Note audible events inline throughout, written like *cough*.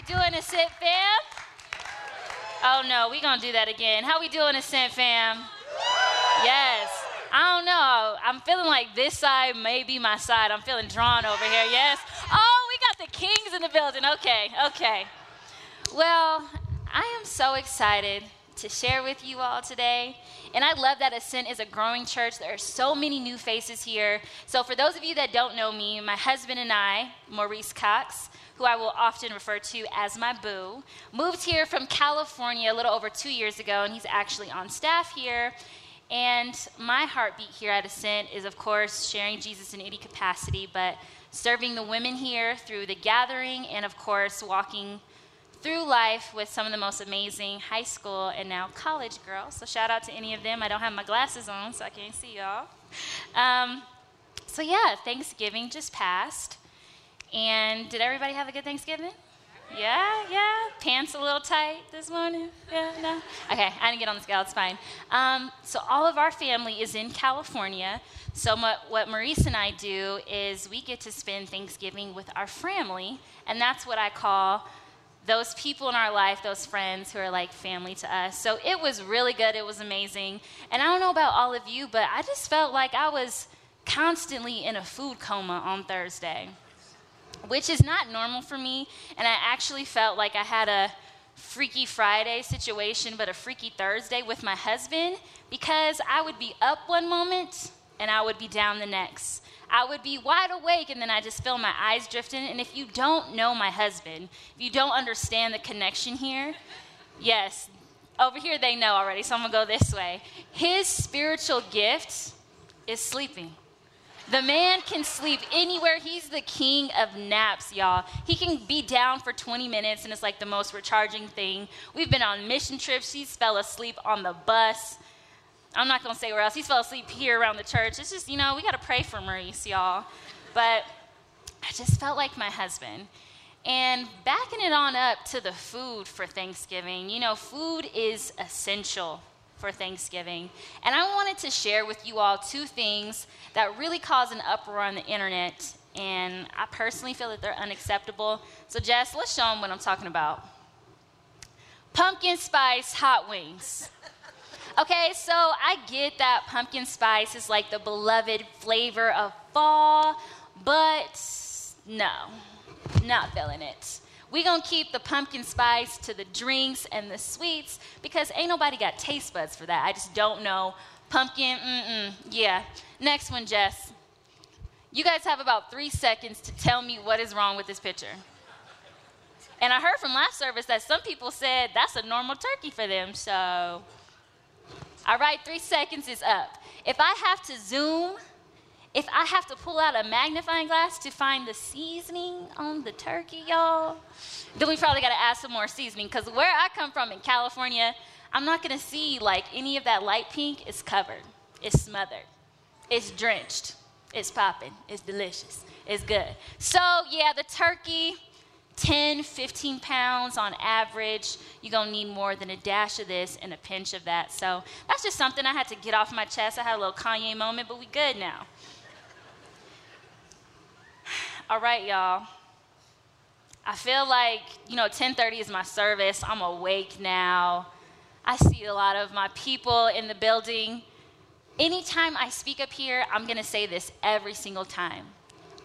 we doing, Ascent fam? Oh no, we gonna do that again. How we doing, Ascent fam? Yes. I don't know. I'm feeling like this side may be my side. I'm feeling drawn over here. Yes. Oh, we got the kings in the building. Okay, okay. Well, I am so excited to share with you all today. And I love that Ascent is a growing church. There are so many new faces here. So, for those of you that don't know me, my husband and I, Maurice Cox, who I will often refer to as my boo, moved here from California a little over two years ago, and he's actually on staff here. And my heartbeat here at Ascent is, of course, sharing Jesus in any capacity, but serving the women here through the gathering, and of course, walking through life with some of the most amazing high school and now college girls. So, shout out to any of them. I don't have my glasses on, so I can't see y'all. Um, so, yeah, Thanksgiving just passed. And did everybody have a good Thanksgiving? Yeah, yeah. Pants a little tight this morning? Yeah, no? Okay, I didn't get on the scale, it's fine. Um, so, all of our family is in California. So, what, what Maurice and I do is we get to spend Thanksgiving with our family, and that's what I call those people in our life, those friends who are like family to us. So, it was really good, it was amazing. And I don't know about all of you, but I just felt like I was constantly in a food coma on Thursday which is not normal for me. And I actually felt like I had a Freaky Friday situation, but a Freaky Thursday with my husband because I would be up one moment and I would be down the next. I would be wide awake and then I just feel my eyes drifting. And if you don't know my husband, if you don't understand the connection here, yes, over here they know already, so I'm gonna go this way. His spiritual gift is sleeping. The man can sleep anywhere. He's the king of naps, y'all. He can be down for 20 minutes, and it's like the most recharging thing. We've been on mission trips. He's fell asleep on the bus. I'm not going to say where else. He's fell asleep here around the church. It's just, you know, we got to pray for Maurice, y'all. But I just felt like my husband. And backing it on up to the food for Thanksgiving, you know, food is essential for Thanksgiving. And I wanted to share with you all two things that really caused an uproar on the internet. And I personally feel that they're unacceptable. So, Jess, let's show them what I'm talking about. Pumpkin spice hot wings. Okay, so I get that pumpkin spice is like the beloved flavor of fall, but no, not feeling it we gonna keep the pumpkin spice to the drinks and the sweets because ain't nobody got taste buds for that. I just don't know. Pumpkin, mm-mm, yeah. Next one, Jess. You guys have about three seconds to tell me what is wrong with this picture. And I heard from last service that some people said that's a normal turkey for them, so. All right, three seconds is up. If I have to zoom, if I have to pull out a magnifying glass to find the seasoning on the turkey, y'all, then we probably got to add some more seasoning. Because where I come from in California, I'm not going to see like any of that light pink is covered, it's smothered, it's drenched, it's popping, it's delicious, it's good. So, yeah, the turkey. 10, 15 pounds on average. You're going to need more than a dash of this and a pinch of that. So that's just something I had to get off my chest. I had a little Kanye moment, but we good now. *sighs* All right, y'all. I feel like, you know, 10:30 is my service. I'm awake now. I see a lot of my people in the building. Anytime I speak up here, I'm going to say this every single time.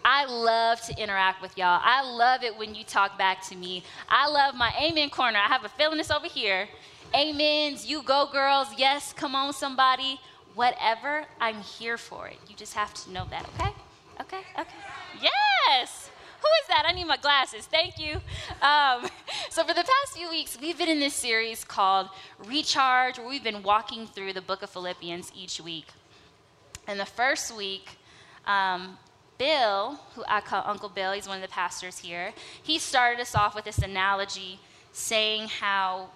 I love to interact with y'all. I love it when you talk back to me. I love my amen corner. I have a feeling this over here. Amens, you go girls. Yes, come on somebody. Whatever, I'm here for it. You just have to know that, okay? Okay, okay. Yes! Who is that? I need my glasses. Thank you. Um, *laughs* so, for the past few weeks, we've been in this series called Recharge, where we've been walking through the book of Philippians each week. And the first week, um, Bill, who I call Uncle Bill, he's one of the pastors here, he started us off with this analogy saying how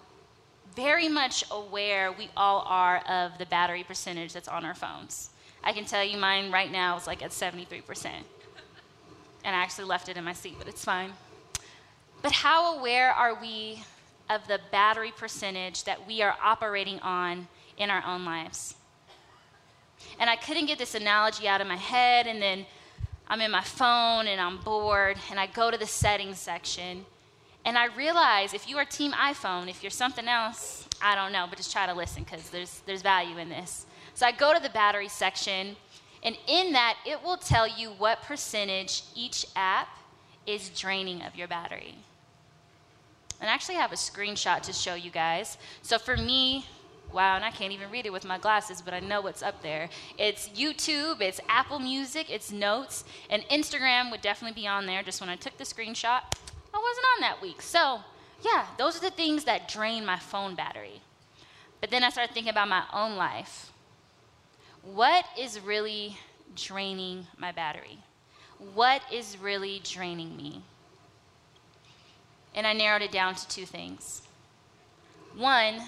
very much aware we all are of the battery percentage that's on our phones. I can tell you mine right now is like at 73%. And I actually left it in my seat, but it's fine. But how aware are we of the battery percentage that we are operating on in our own lives? And I couldn't get this analogy out of my head, and then I'm in my phone and I'm bored, and I go to the settings section, And I realize if you are team iPhone, if you're something else, I don't know, but just try to listen because there's, there's value in this. So I go to the battery section, and in that, it will tell you what percentage each app is draining of your battery. And I actually have a screenshot to show you guys. So for me, wow, and I can't even read it with my glasses, but I know what's up there. It's YouTube, it's Apple Music, it's Notes, and Instagram would definitely be on there. Just when I took the screenshot, I wasn't on that week. So, yeah, those are the things that drain my phone battery. But then I started thinking about my own life. What is really draining my battery? What is really draining me? And I narrowed it down to two things. One,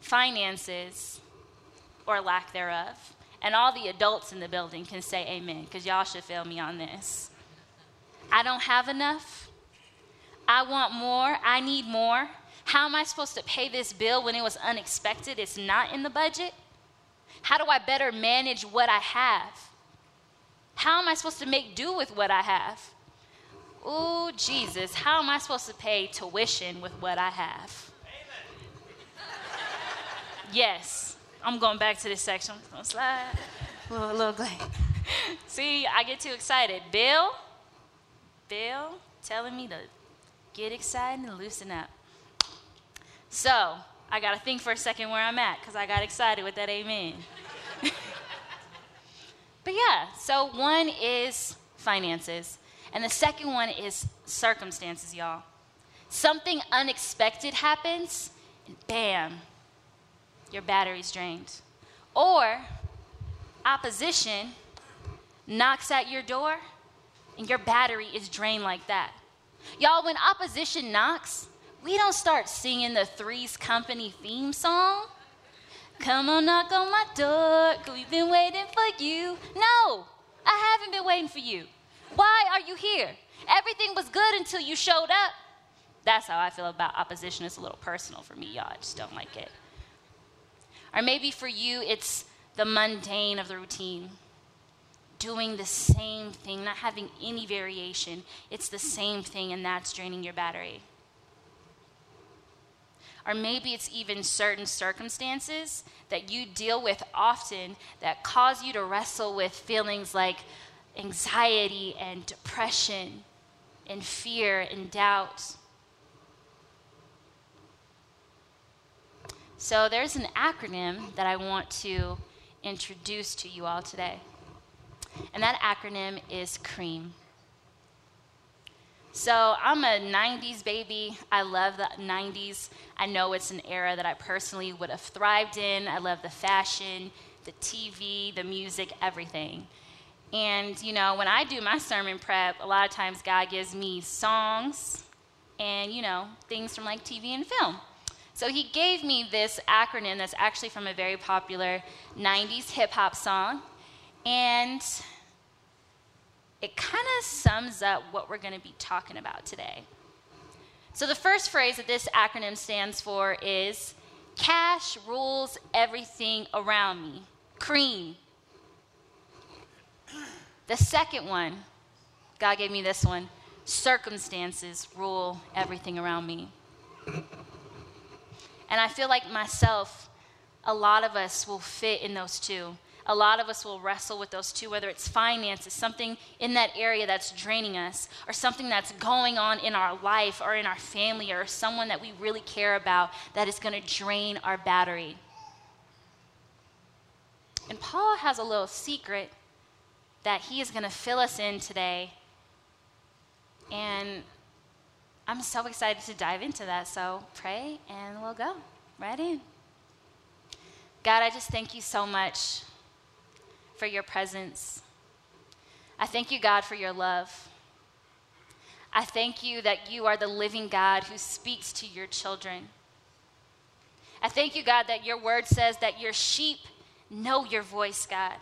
finances or lack thereof. And all the adults in the building can say amen, because y'all should feel me on this. I don't have enough. I want more. I need more. How am I supposed to pay this bill when it was unexpected? It's not in the budget. How do I better manage what I have? How am I supposed to make do with what I have? Oh, Jesus, how am I supposed to pay tuition with what I have? Yes, I'm going back to this section. I'm going to slide. A little, little glad. See, I get too excited. Bill, Bill telling me to get excited and loosen up. So, I got to think for a second where I'm at because I got excited with that amen. *laughs* but yeah, so one is finances, and the second one is circumstances, y'all. Something unexpected happens, and bam, your battery's drained. Or opposition knocks at your door and your battery is drained like that. Y'all, when opposition knocks, we don't start singing the Three's Company theme song. Come on, knock on my door, we've been waiting for you. No, I haven't been waiting for you. Why are you here? Everything was good until you showed up. That's how I feel about opposition. It's a little personal for me, y'all. I just don't like it. Or maybe for you, it's the mundane of the routine. Doing the same thing, not having any variation. It's the same thing, and that's draining your battery. Or maybe it's even certain circumstances that you deal with often that cause you to wrestle with feelings like anxiety and depression and fear and doubt. So there's an acronym that I want to introduce to you all today. And that acronym is CREAM. So I'm a 90s baby. I love the 90s. I know it's an era that I personally would have thrived in. I love the fashion, the TV, the music, everything. And, you know, when I do my sermon prep, a lot of times God gives me songs and, you know, things from like TV and film. So he gave me this acronym that's actually from a very popular 90s hip hop song. And it kind of sums up what we're going to be talking about today. So the first phrase that this acronym stands for is cash rules everything around me. Cream. The second one, God gave me this one circumstances rule everything around me. And I feel like myself, a lot of us will fit in those two. A lot of us will wrestle with those two, whether it's finances, something in that area that's draining us, or something that's going on in our life or in our family, or someone that we really care about that is going to drain our battery. And Paul has a little secret that he is going to fill us in today. And I'm so excited to dive into that. So pray and we'll go right in. God, I just thank you so much for your presence. I thank you, God, for your love. I thank you that you are the living God who speaks to your children. I thank you, God, that your word says that your sheep know your voice, God.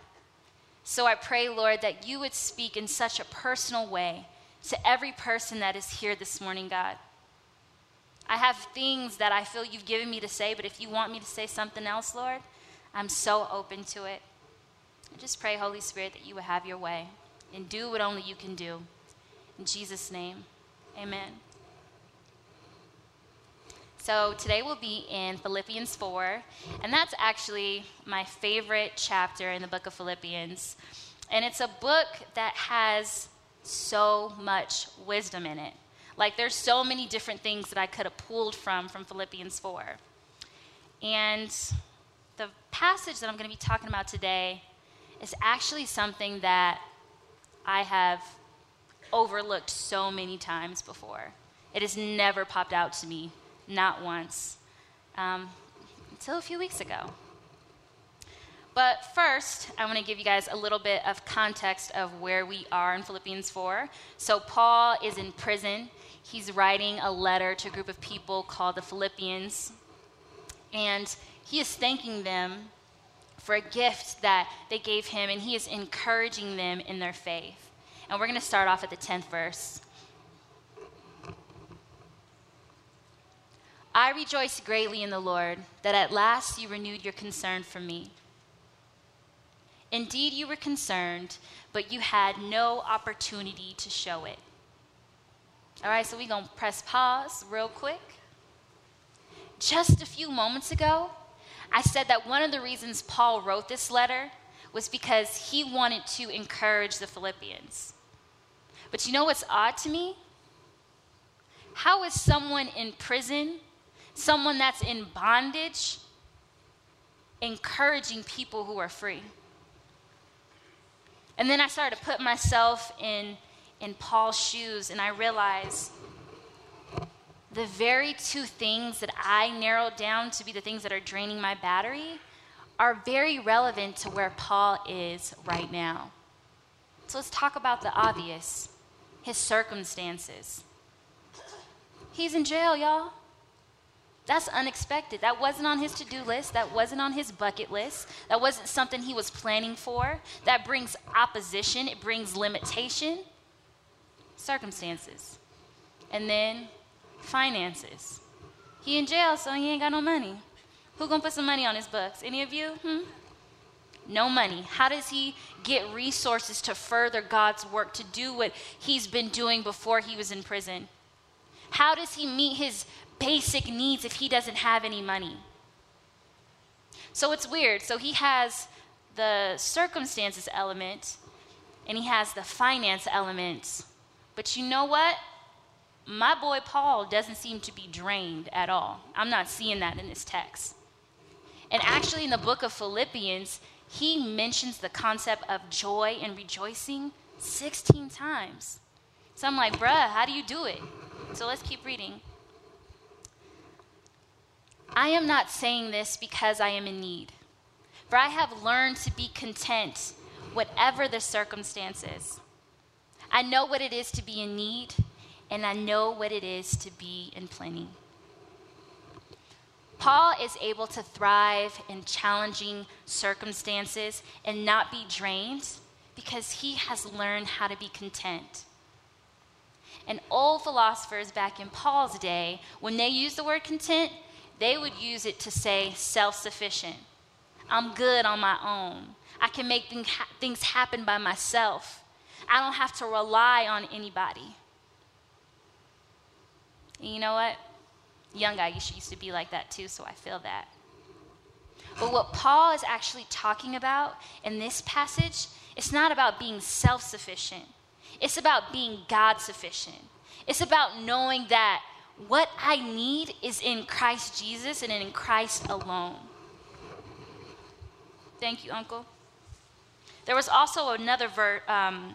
So I pray, Lord, that you would speak in such a personal way to every person that is here this morning, God. I have things that I feel you've given me to say, but if you want me to say something else, Lord, I'm so open to it. I just pray, Holy Spirit, that you would have your way and do what only you can do. In Jesus' name, amen. So today we'll be in Philippians 4, and that's actually my favorite chapter in the book of Philippians. And it's a book that has so much wisdom in it. Like there's so many different things that I could have pulled from from Philippians 4. And the passage that I'm going to be talking about today is actually something that I have overlooked so many times before. It has never popped out to me, not once, um, until a few weeks ago. But first, I want to give you guys a little bit of context of where we are in Philippians 4. So, Paul is in prison. He's writing a letter to a group of people called the Philippians. And he is thanking them for a gift that they gave him, and he is encouraging them in their faith. And we're going to start off at the 10th verse. I rejoice greatly in the Lord that at last you renewed your concern for me. Indeed, you were concerned, but you had no opportunity to show it. All right, so we're going to press pause real quick. Just a few moments ago, I said that one of the reasons Paul wrote this letter was because he wanted to encourage the Philippians. But you know what's odd to me? How is someone in prison, someone that's in bondage, encouraging people who are free? And then I started to put myself in, in Paul's shoes, and I realized the very two things that I narrowed down to be the things that are draining my battery are very relevant to where Paul is right now. So let's talk about the obvious his circumstances. He's in jail, y'all. That's unexpected. That wasn't on his to do list. That wasn't on his bucket list. That wasn't something he was planning for. That brings opposition, it brings limitation. Circumstances. And then finances. He in jail, so he ain't got no money. Who gonna put some money on his books? Any of you? Hmm? No money. How does he get resources to further God's work, to do what he's been doing before he was in prison? How does he meet his basic needs if he doesn't have any money? So it's weird. So he has the circumstances element and he has the finance element. But you know what? my boy Paul doesn't seem to be drained at all. I'm not seeing that in this text. And actually, in the book of Philippians, he mentions the concept of joy and rejoicing 16 times. So I'm like, bruh, how do you do it? So let's keep reading. I am not saying this because I am in need, for I have learned to be content, whatever the circumstances. I know what it is to be in need and I know what it is to be in plenty. Paul is able to thrive in challenging circumstances and not be drained because he has learned how to be content. And old philosophers back in Paul's day, when they used the word content, they would use it to say self sufficient. I'm good on my own. I can make things happen by myself. I don't have to rely on anybody. And you know what? Young guy, you used to be like that too, so I feel that. But what Paul is actually talking about in this passage, it's not about being self sufficient, it's about being God sufficient. It's about knowing that what I need is in Christ Jesus and in Christ alone. Thank you, Uncle. There was also another ver- um,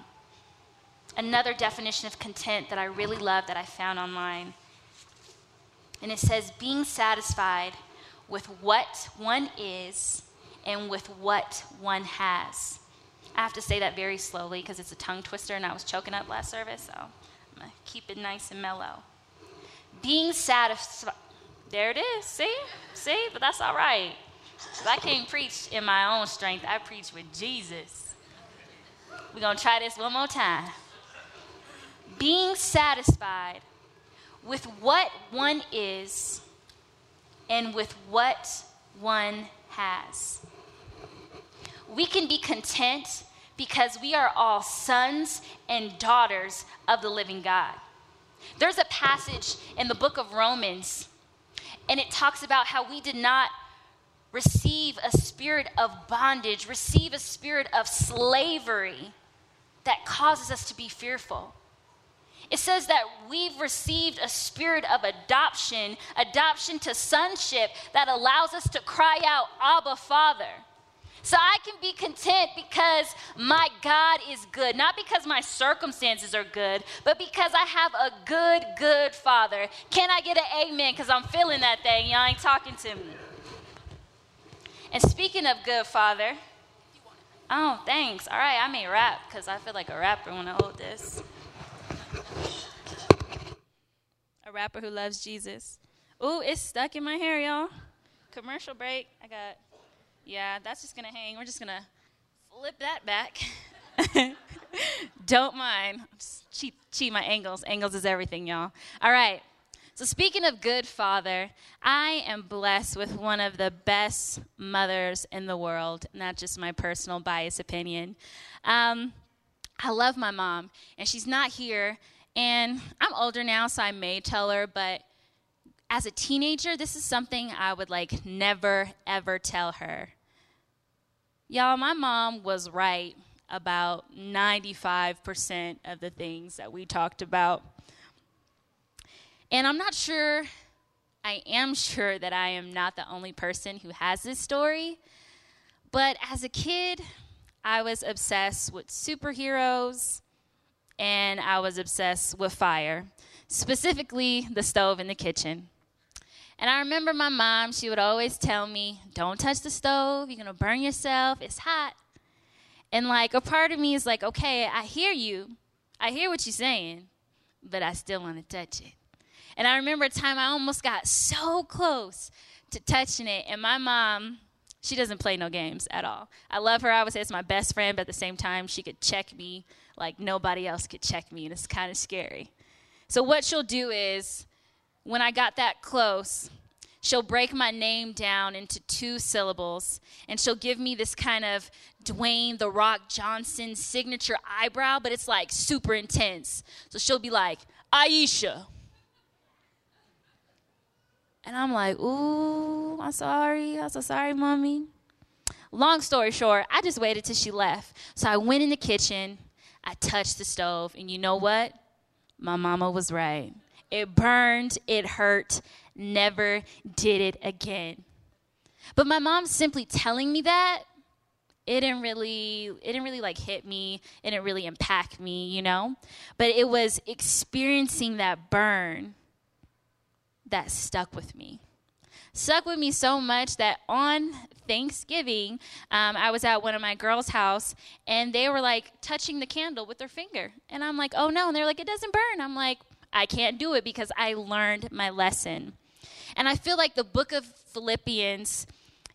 another definition of content that I really love that I found online. And it says, being satisfied with what one is and with what one has. I have to say that very slowly because it's a tongue twister and I was choking up last service, so I'm going to keep it nice and mellow. Being satisfied. There it is. See? See? But that's all right. Because I can't preach in my own strength, I preach with Jesus. We're going to try this one more time. Being satisfied with what one is and with what one has. We can be content because we are all sons and daughters of the living God. There's a passage in the book of Romans, And it talks about how we did not receive a spirit of bondage, receive a spirit of slavery that causes us to be fearful. It says that we've received a spirit of adoption, adoption to sonship that allows us to cry out, Abba, Father. So I can be content because my God is good, not because my circumstances are good, but because I have a good, good Father. Can I get an amen? Because I'm feeling that thing. Y'all ain't talking to me. And speaking of good Father, oh, thanks. All right, I may rap because I feel like a rapper when I hold this. A rapper who loves Jesus. Ooh, it's stuck in my hair, y'all. Commercial break. I got, yeah, that's just gonna hang. We're just gonna flip that back. *laughs* Don't mind. Just cheat, cheat my angles. Angles is everything, y'all. All right. So, speaking of good father, I am blessed with one of the best mothers in the world, not just my personal bias opinion. Um, I love my mom, and she's not here. And I'm older now, so I may tell her, but as a teenager, this is something I would like never, ever tell her. Y'all, my mom was right about 95% of the things that we talked about. And I'm not sure, I am *laughs* sure that I am not the only person who has this story. But as a kid, I was obsessed with superheroes and I was obsessed with fire, specifically the stove in the kitchen. And I remember my mom, she would always tell me, Don't touch the stove, you're gonna burn yourself, it's hot. And like a part of me is like, Okay, I hear you, I hear what you're saying, but I still wanna touch it. And I remember a time I almost got so close to touching it, and my mom, she doesn't play no games at all. I love her. I would say it's my best friend, but at the same time, she could check me like nobody else could check me, and it's kind of scary. So, what she'll do is, when I got that close, she'll break my name down into two syllables, and she'll give me this kind of Dwayne The Rock Johnson signature eyebrow, but it's like super intense. So, she'll be like, Aisha. And I'm like, ooh, I'm sorry. I'm so sorry, mommy. Long story short, I just waited till she left. So I went in the kitchen, I touched the stove, and you know what? My mama was right. It burned, it hurt, never did it again. But my mom simply telling me that, it didn't really it didn't really like hit me, it didn't really impact me, you know? But it was experiencing that burn that stuck with me. Stuck with me so much that on Thanksgiving, um, I was at one of my girls' house and they were like touching the candle with their finger. And I'm like, oh no. And they're like, it doesn't burn. I'm like, I can't do it because I learned my lesson. And I feel like the book of Philippians,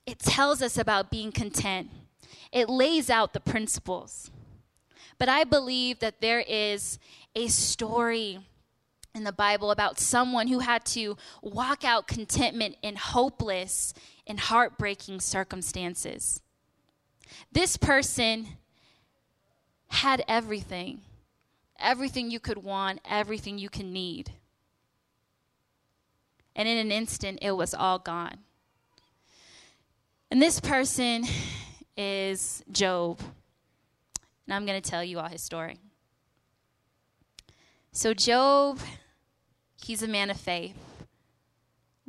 it tells us about being content, it lays out the principles. But I believe that there is a story in the Bible about someone who had to walk out contentment in hopeless and heartbreaking circumstances. This person had everything everything you could want, everything you can need. And in an instant, it was all gone. And this person is Job. And I'm going to tell you all his story. So, Job He's a man of faith.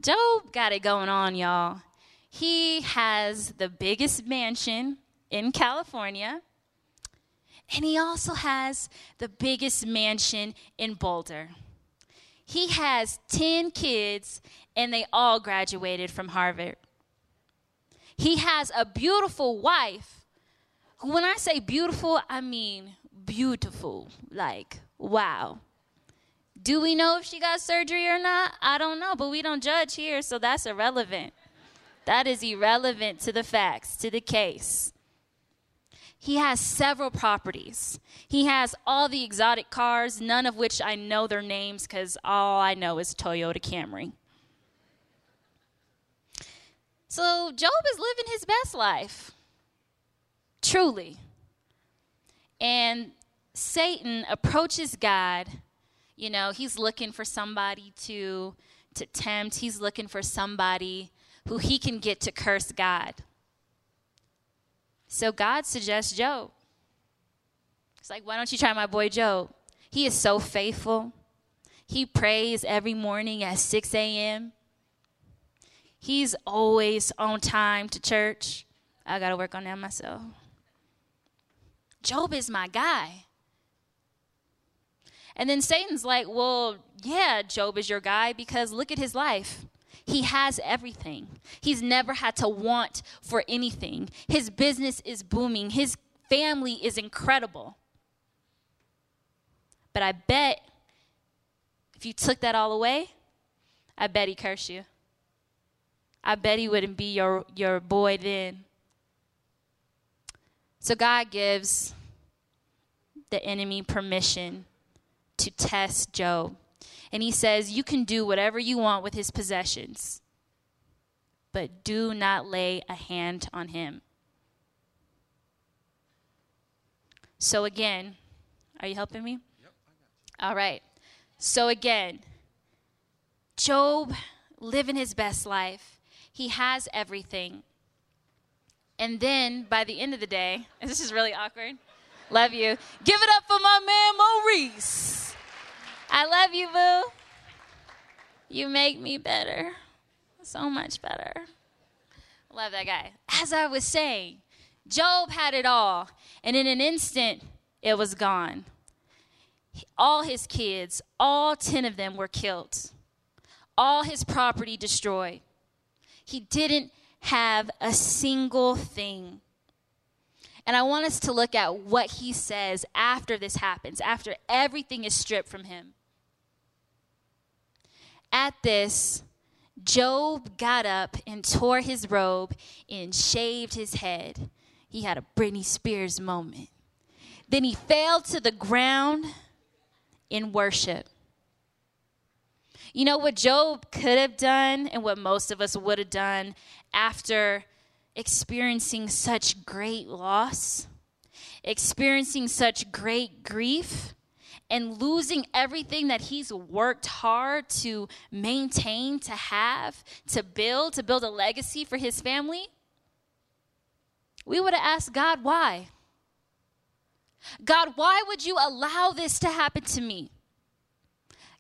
Job got it going on, y'all. He has the biggest mansion in California, and he also has the biggest mansion in Boulder. He has 10 kids, and they all graduated from Harvard. He has a beautiful wife. When I say beautiful, I mean beautiful. Like, wow. Do we know if she got surgery or not? I don't know, but we don't judge here, so that's irrelevant. That is irrelevant to the facts, to the case. He has several properties. He has all the exotic cars, none of which I know their names because all I know is Toyota Camry. So Job is living his best life, truly. And Satan approaches God you know, he's looking for somebody to to tempt, he's looking for somebody who he can get to curse God. So God suggests Job. It's like, why don't you try my boy Job? He is so faithful. He prays every morning at 6 a.m. He's always on time to church. I got to work on that myself. Job is my guy. And then Satan's like, well, yeah, Job is your guy because look at his life. He has everything. He's never had to want for anything. His business is booming. His family is incredible. But I bet if you took that all away, I bet he cursed you. I bet he wouldn't be your, your boy then. So God gives the enemy permission to test Job. And he says, You can do whatever you want with his possessions, but do not lay a hand on him. So, again, are you helping me? Yep, All right. So, again, Job living his best life, he has everything. And then by the end of the day, *laughs* this is really awkward. Love you. Give it up for my man Maurice. I love you, boo. You make me better. So much better. Love that guy. As I was saying, Job had it all, and in an instant, it was gone. All his kids, all 10 of them were killed, all his property destroyed. He didn't have a single thing. And I want us to look at what he says after this happens, after everything is stripped from him. At this, Job got up and tore his robe and shaved his head. He had a Britney Spears moment. Then he fell to the ground in worship. You know what Job could have done and what most of us would have done after experiencing such great loss, experiencing such great grief, and losing everything that he's worked hard to maintain, to have, to build, to build a legacy for his family? We would have asked God, why? God, why would you allow this to happen to me?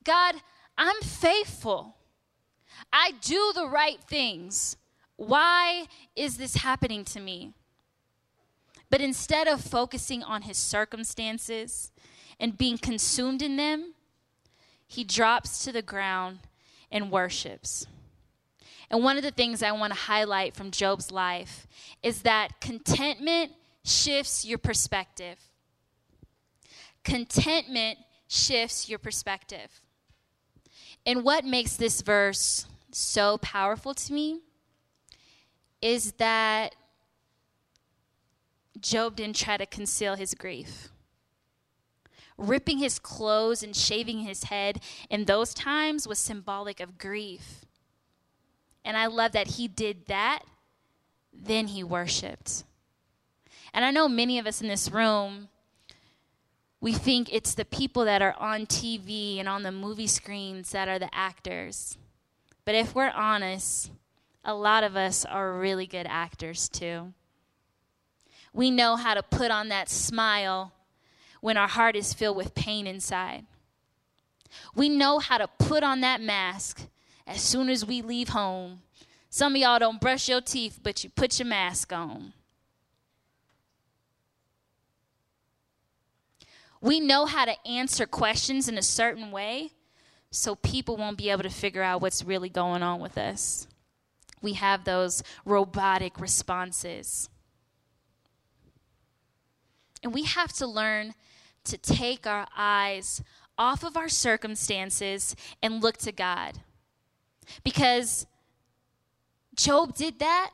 God, I'm faithful. I do the right things. Why is this happening to me? But instead of focusing on his circumstances and being consumed in them, he drops to the ground and worships. And one of the things I want to highlight from Job's life is that contentment shifts your perspective. Contentment shifts your perspective. And what makes this verse so powerful to me is that Job didn't try to conceal his grief. Ripping his clothes and shaving his head in those times was symbolic of grief. And I love that he did that, then he worshiped. And I know many of us in this room we think it's the people that are on TV and on the movie screens that are the actors. But if we're honest, a lot of us are really good actors too. We know how to put on that smile when our heart is filled with pain inside. We know how to put on that mask as soon as we leave home. Some of y'all don't brush your teeth, but you put your mask on. We know how to answer questions in a certain way so people won't be able to figure out what's really going on with us. We have those robotic responses. And we have to learn to take our eyes off of our circumstances and look to God. Because Job did that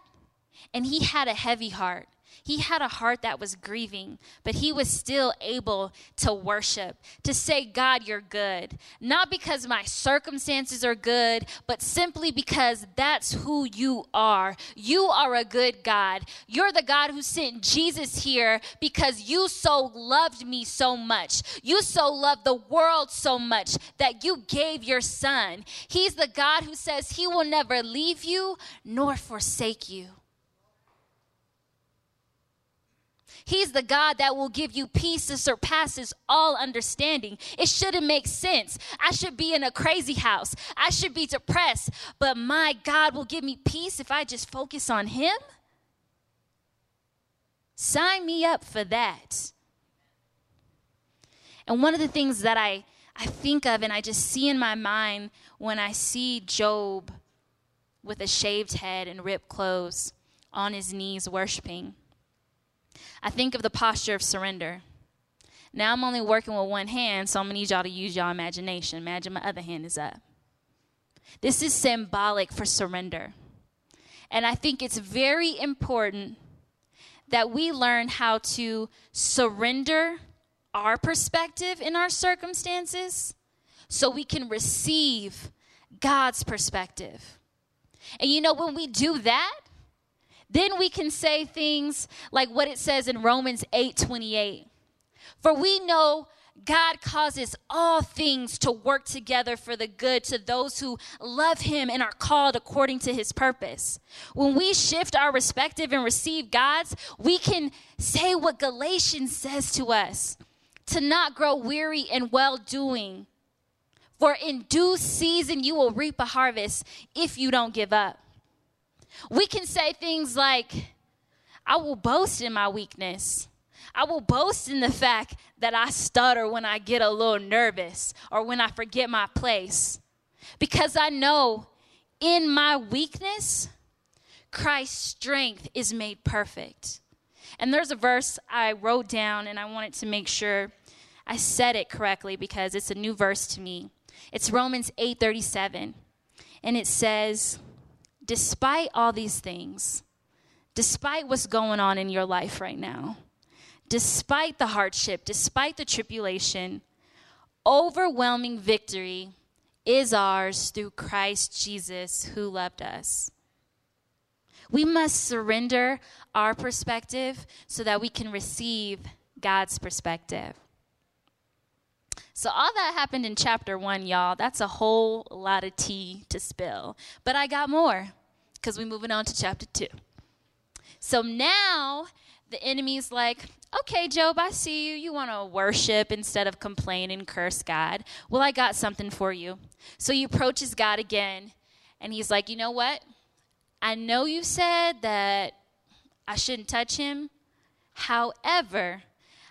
and he had a heavy heart. He had a heart that was grieving, but he was still able to worship, to say, God, you're good. Not because my circumstances are good, but simply because that's who you are. You are a good God. You're the God who sent Jesus here because you so loved me so much. You so loved the world so much that you gave your son. He's the God who says he will never leave you nor forsake you. He's the God that will give you peace that surpasses all understanding. It shouldn't make sense. I should be in a crazy house. I should be depressed, but my God will give me peace if I just focus on Him. Sign me up for that. And one of the things that I, I think of and I just see in my mind when I see Job with a shaved head and ripped clothes on his knees worshiping I think of the posture of surrender. Now I'm only working with one hand, so I'm gonna need y'all to use y'all imagination. Imagine my other hand is up. This is symbolic for surrender. And I think it's very important that we learn how to surrender our perspective in our circumstances so we can receive God's perspective. And you know, when we do that, then we can say things like what it says in Romans 8 28. For we know God causes all things to work together for the good to those who love Him and are called according to His purpose. When we shift our perspective and receive God's, we can say what Galatians says to us to not grow weary in well doing. For in due season you will reap a harvest if you don't give up. We can say things like, I will boast in my weakness. I will boast in the fact that I stutter when I get a little nervous or when I forget my place. Because I know in my weakness, Christ's strength is made perfect. And there's a verse I wrote down and I wanted to make sure I said it correctly because it's a new verse to me. It's Romans 8:37. And it says, despite all these things, despite what's going on in your life right now, despite the hardship, despite the tribulation, overwhelming victory is ours through Christ Jesus who loved us. We must surrender our perspective so that we can receive God's perspective. So, all that happened in chapter one, y'all. That's a whole lot of tea to spill. But I got more because we're moving on to chapter two. So now the enemy's like, okay, Job, I see you. You want to worship instead of complain and curse God. Well, I got something for you. So he approaches God again, and he's like, you know what? I know you said that I shouldn't touch him. However,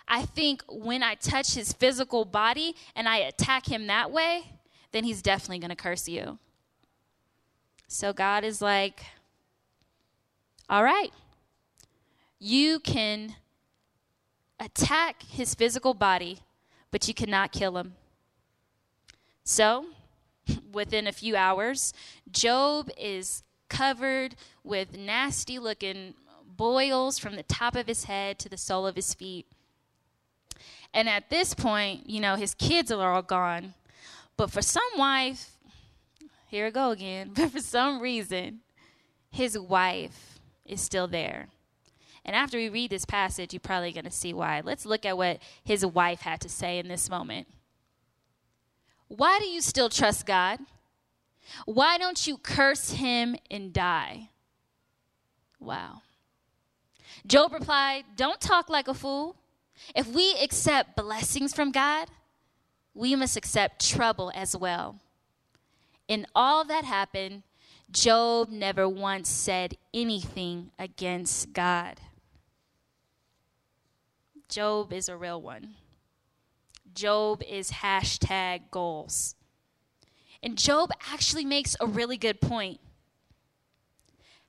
I think when I touch his physical body and I attack him that way, then he's definitely going to curse you. So God is like, all right, you can attack his physical body, but you cannot kill him. So, *laughs* within a few hours, Job is covered with nasty looking boils from the top of his head to the sole of his feet. And at this point, you know, his kids are all gone. But for some wife, here I go again, *laughs* but for some reason, his wife is still there. And after we read this passage, you're probably going to see why. Let's look at what his wife had to say in this moment. Why do you still trust God? Why don't you curse him and die? Wow. Job replied, Don't talk like a fool. If we accept blessings from God, we must accept trouble as well. In all that happened, Job never once said anything against God. Job is a real one. Job is hashtag goals. And Job actually makes a really good point.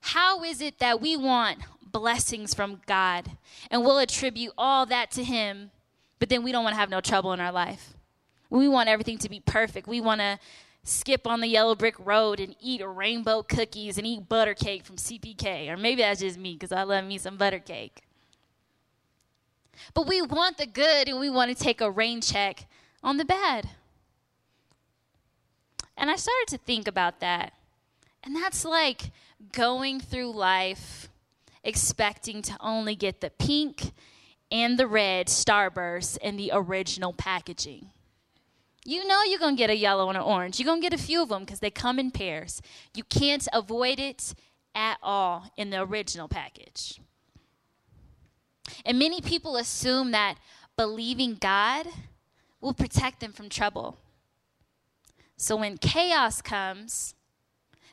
How is it that we want blessings from God and we'll attribute all that to Him, but then we don't want to have no trouble in our life. We want everything to be perfect. We want to skip on the yellow brick road and eat rainbow cookies and eat butter cake from CPK. Or maybe that's just me because I love me some butter cake. But we want the good and we want to take a rain check on the bad. And I started to think about that. And that's like going through life expecting to only get the pink and the red starburst in the original packaging. You know you're going to get a yellow and an orange. You're going to get a few of them because they come in pairs. You can't avoid it at all in the original package. And many people assume that believing God will protect them from trouble. So when chaos comes,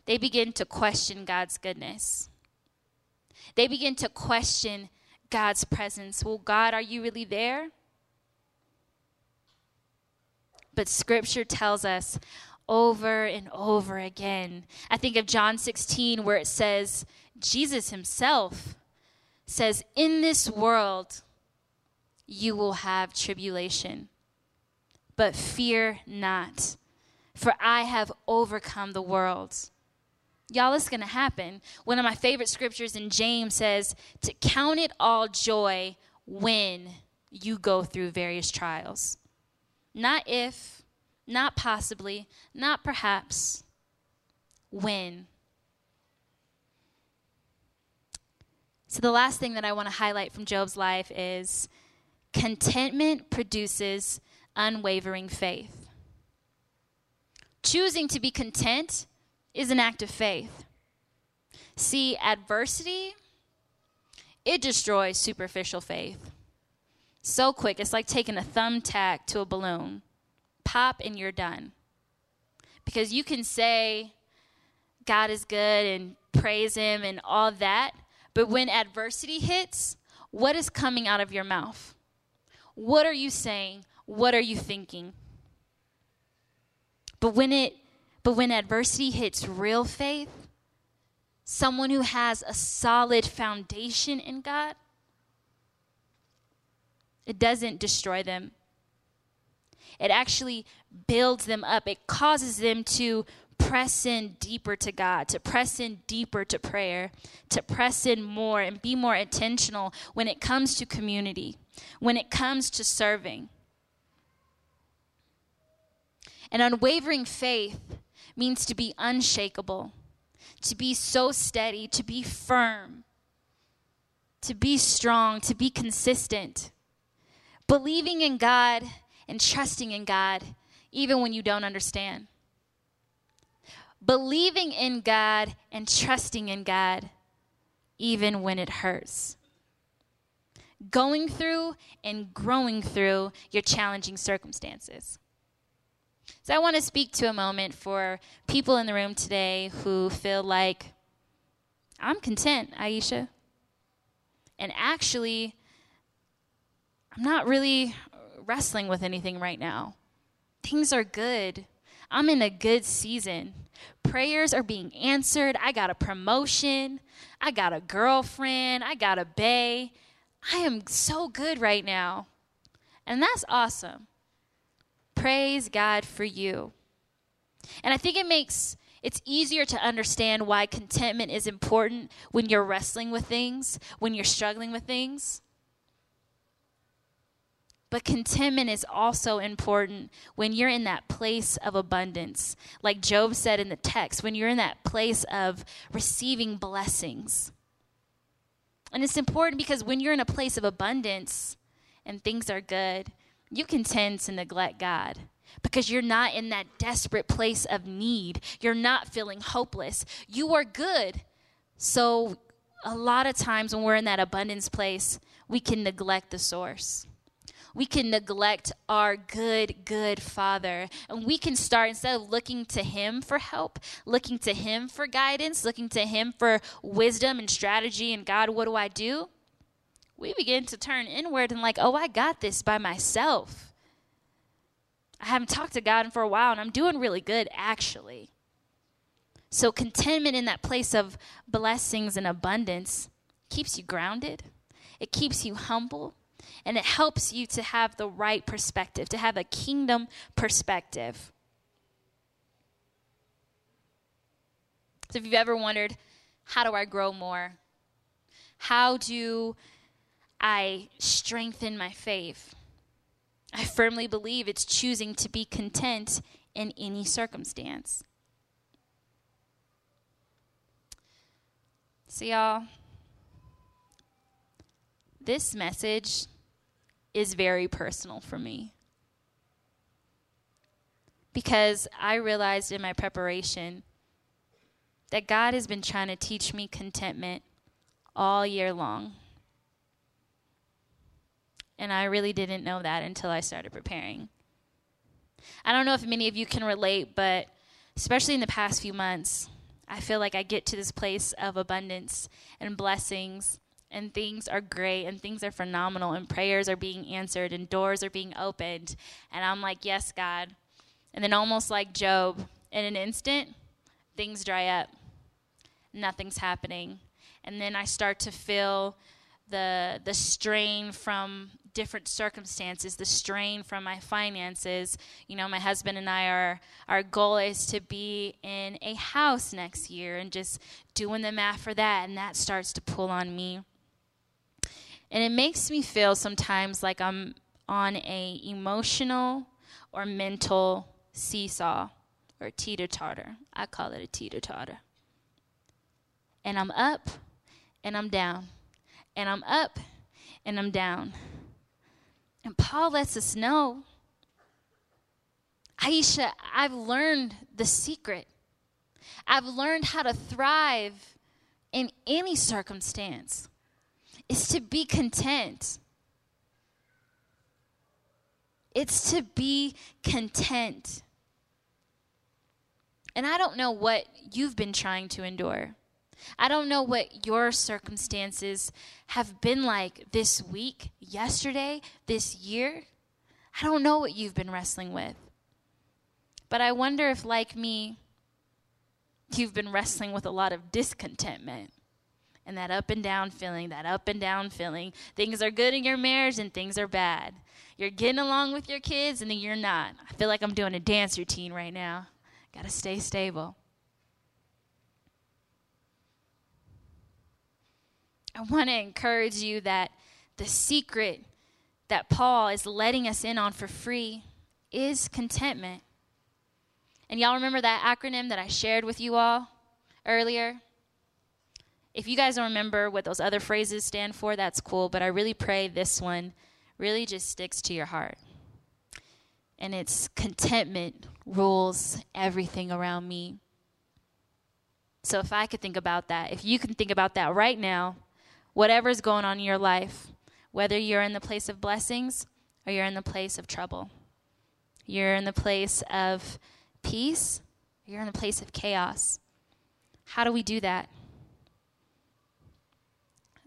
they begin to question God's goodness. They begin to question God's presence. Well, God, are you really there? But scripture tells us over and over again. I think of John 16, where it says, Jesus himself says, In this world, you will have tribulation, but fear not, for I have overcome the world. Y'all, it's going to happen. One of my favorite scriptures in James says to count it all joy when you go through various trials. Not if, not possibly, not perhaps, when. So, the last thing that I want to highlight from Job's life is contentment produces unwavering faith. Choosing to be content is an act of faith. See, adversity, it destroys superficial faith. So quick, it's like taking a thumbtack to a balloon. Pop and you're done. Because you can say God is good and praise Him and all that, but when adversity hits, what is coming out of your mouth? What are you saying? What are you thinking? But when it but when adversity hits real faith, someone who has a solid foundation in God, it doesn't destroy them. It actually builds them up. It causes them to press in deeper to God, to press in deeper to prayer, to press in more and be more intentional when it comes to community, when it comes to serving. An unwavering faith means to be unshakable, to be so steady, to be firm, to be strong, to be consistent. Believing in God and trusting in God, even when you don't understand. Believing in God and trusting in God, even when it hurts. Going through and growing through your challenging circumstances. So I want to speak to a moment for people in the room today who feel like, I'm content, Aisha. And actually, I'm not really wrestling with anything right now. Things are good. I'm in a good season. Prayers are being answered. I got a promotion. I got a girlfriend. I got a bae. I am so good right now. And that's awesome. Praise God for you. And I think it makes it's easier to understand why contentment is important when you're wrestling with things, when you're struggling with things. But contentment is also important when you're in that place of abundance. Like Job said in the text, when you're in that place of receiving blessings. And it's important because when you're in a place of abundance and things are good, you can tend to neglect God because you're not in that desperate place of need. You're not feeling hopeless. You are good. So, a lot of times when we're in that abundance place, we can neglect the source. We can neglect our good, good Father. And we can start, instead of looking to Him for help, looking to Him for guidance, looking to Him for wisdom and strategy, and God, what do I do? We begin to turn inward and like, oh, I got this by myself. I haven't talked to God for a while and I'm doing really good, actually. So, contentment in that place of blessings and abundance keeps you grounded, it keeps you humble, and it helps you to have the right perspective, to have a kingdom perspective. So, if you've ever wondered, how do I grow more? How do I strengthen my faith. I firmly believe it's choosing to be content in any circumstance. So, y'all, this message is very personal for me. Because I realized in my preparation that God has been trying to teach me contentment all year long. And I really didn't know that until I started preparing. I don't know if many of you can relate, but especially in the past few months, I feel like I get to this place of abundance and blessings, and things are great, and things are phenomenal, and prayers are being answered, and doors are being opened. And I'm like, Yes, God. And then, almost like Job, in an instant, things dry up. Nothing's happening. And then I start to feel the, the strain from different circumstances, the strain from my finances. You know, my husband and I are our goal is to be in a house next year and just doing the math for that and that starts to pull on me. And it makes me feel sometimes like I'm on a emotional or mental seesaw or teeter totter. I call it a teeter totter. And I'm up and I'm down. And I'm up and I'm down. And Paul lets us know Aisha, I've learned the secret. I've learned how to thrive in any circumstance. It's to be content. It's to be content. And I don't know what you've been trying to endure. I don't know what your circumstances have been like this week, yesterday, this year. I don't know what you've been wrestling with. But I wonder if, like me, you've been wrestling with a lot of discontentment and that up and down feeling, that up and down feeling. Things are good in your marriage and things are bad. You're getting along with your kids and then you're not. I feel like I'm doing a dance routine right now. Got to stay stable. I want to encourage you that the secret that Paul is letting us in on for free is contentment. And y'all remember that acronym that I shared with you all earlier? If you guys don't remember what those other phrases stand for, that's cool, but I really pray this one really just sticks to your heart. And it's contentment rules everything around me. So if I could think about that, if you can think about that right now, whatever's going on in your life, whether you're in the place of blessings or you're in the place of trouble. You're in the place of peace, you're in the place of chaos. How do we do that?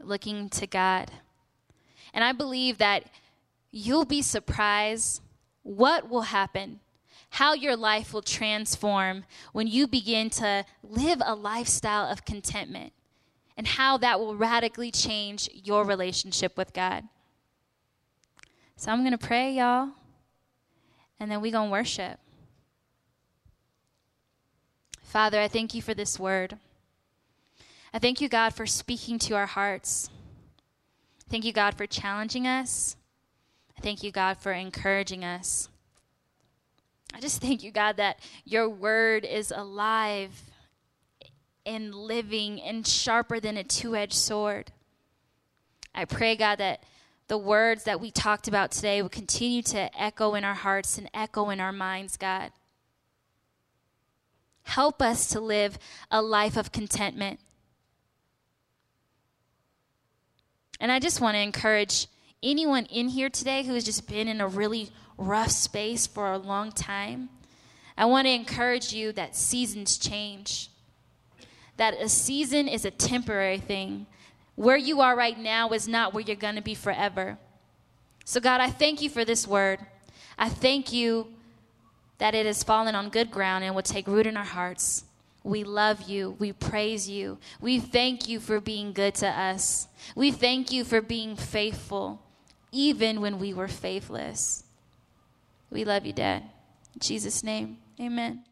Looking to God. And I believe that you'll be surprised what will happen, how your life will transform when you begin to live a lifestyle of contentment and how that will radically change your relationship with God. So I'm going to pray, y'all, and then we're going to worship. Father, I thank you for this word. I thank you, God, for speaking to our hearts. Thank you, God, for challenging us. I thank you, God, for encouraging us. I just thank you, God, that your word is alive and living and sharper than a two edged sword. I pray, God, that the words that we talked about today will continue to echo in our hearts and echo in our minds, God. Help us to live a life of contentment. And I just want to encourage anyone in here today who has just been in a really rough space for a long time. I want to encourage you that seasons change that a season is a temporary thing. Where you are right now is not where you're going to be forever. So, God, I thank you for this word. I thank you that it has fallen on good ground and will take root in our hearts. We love you. We praise you. We thank you for being good to us. We thank you for being faithful, even when we were faithless. We love you, Dad. In Jesus' name, amen.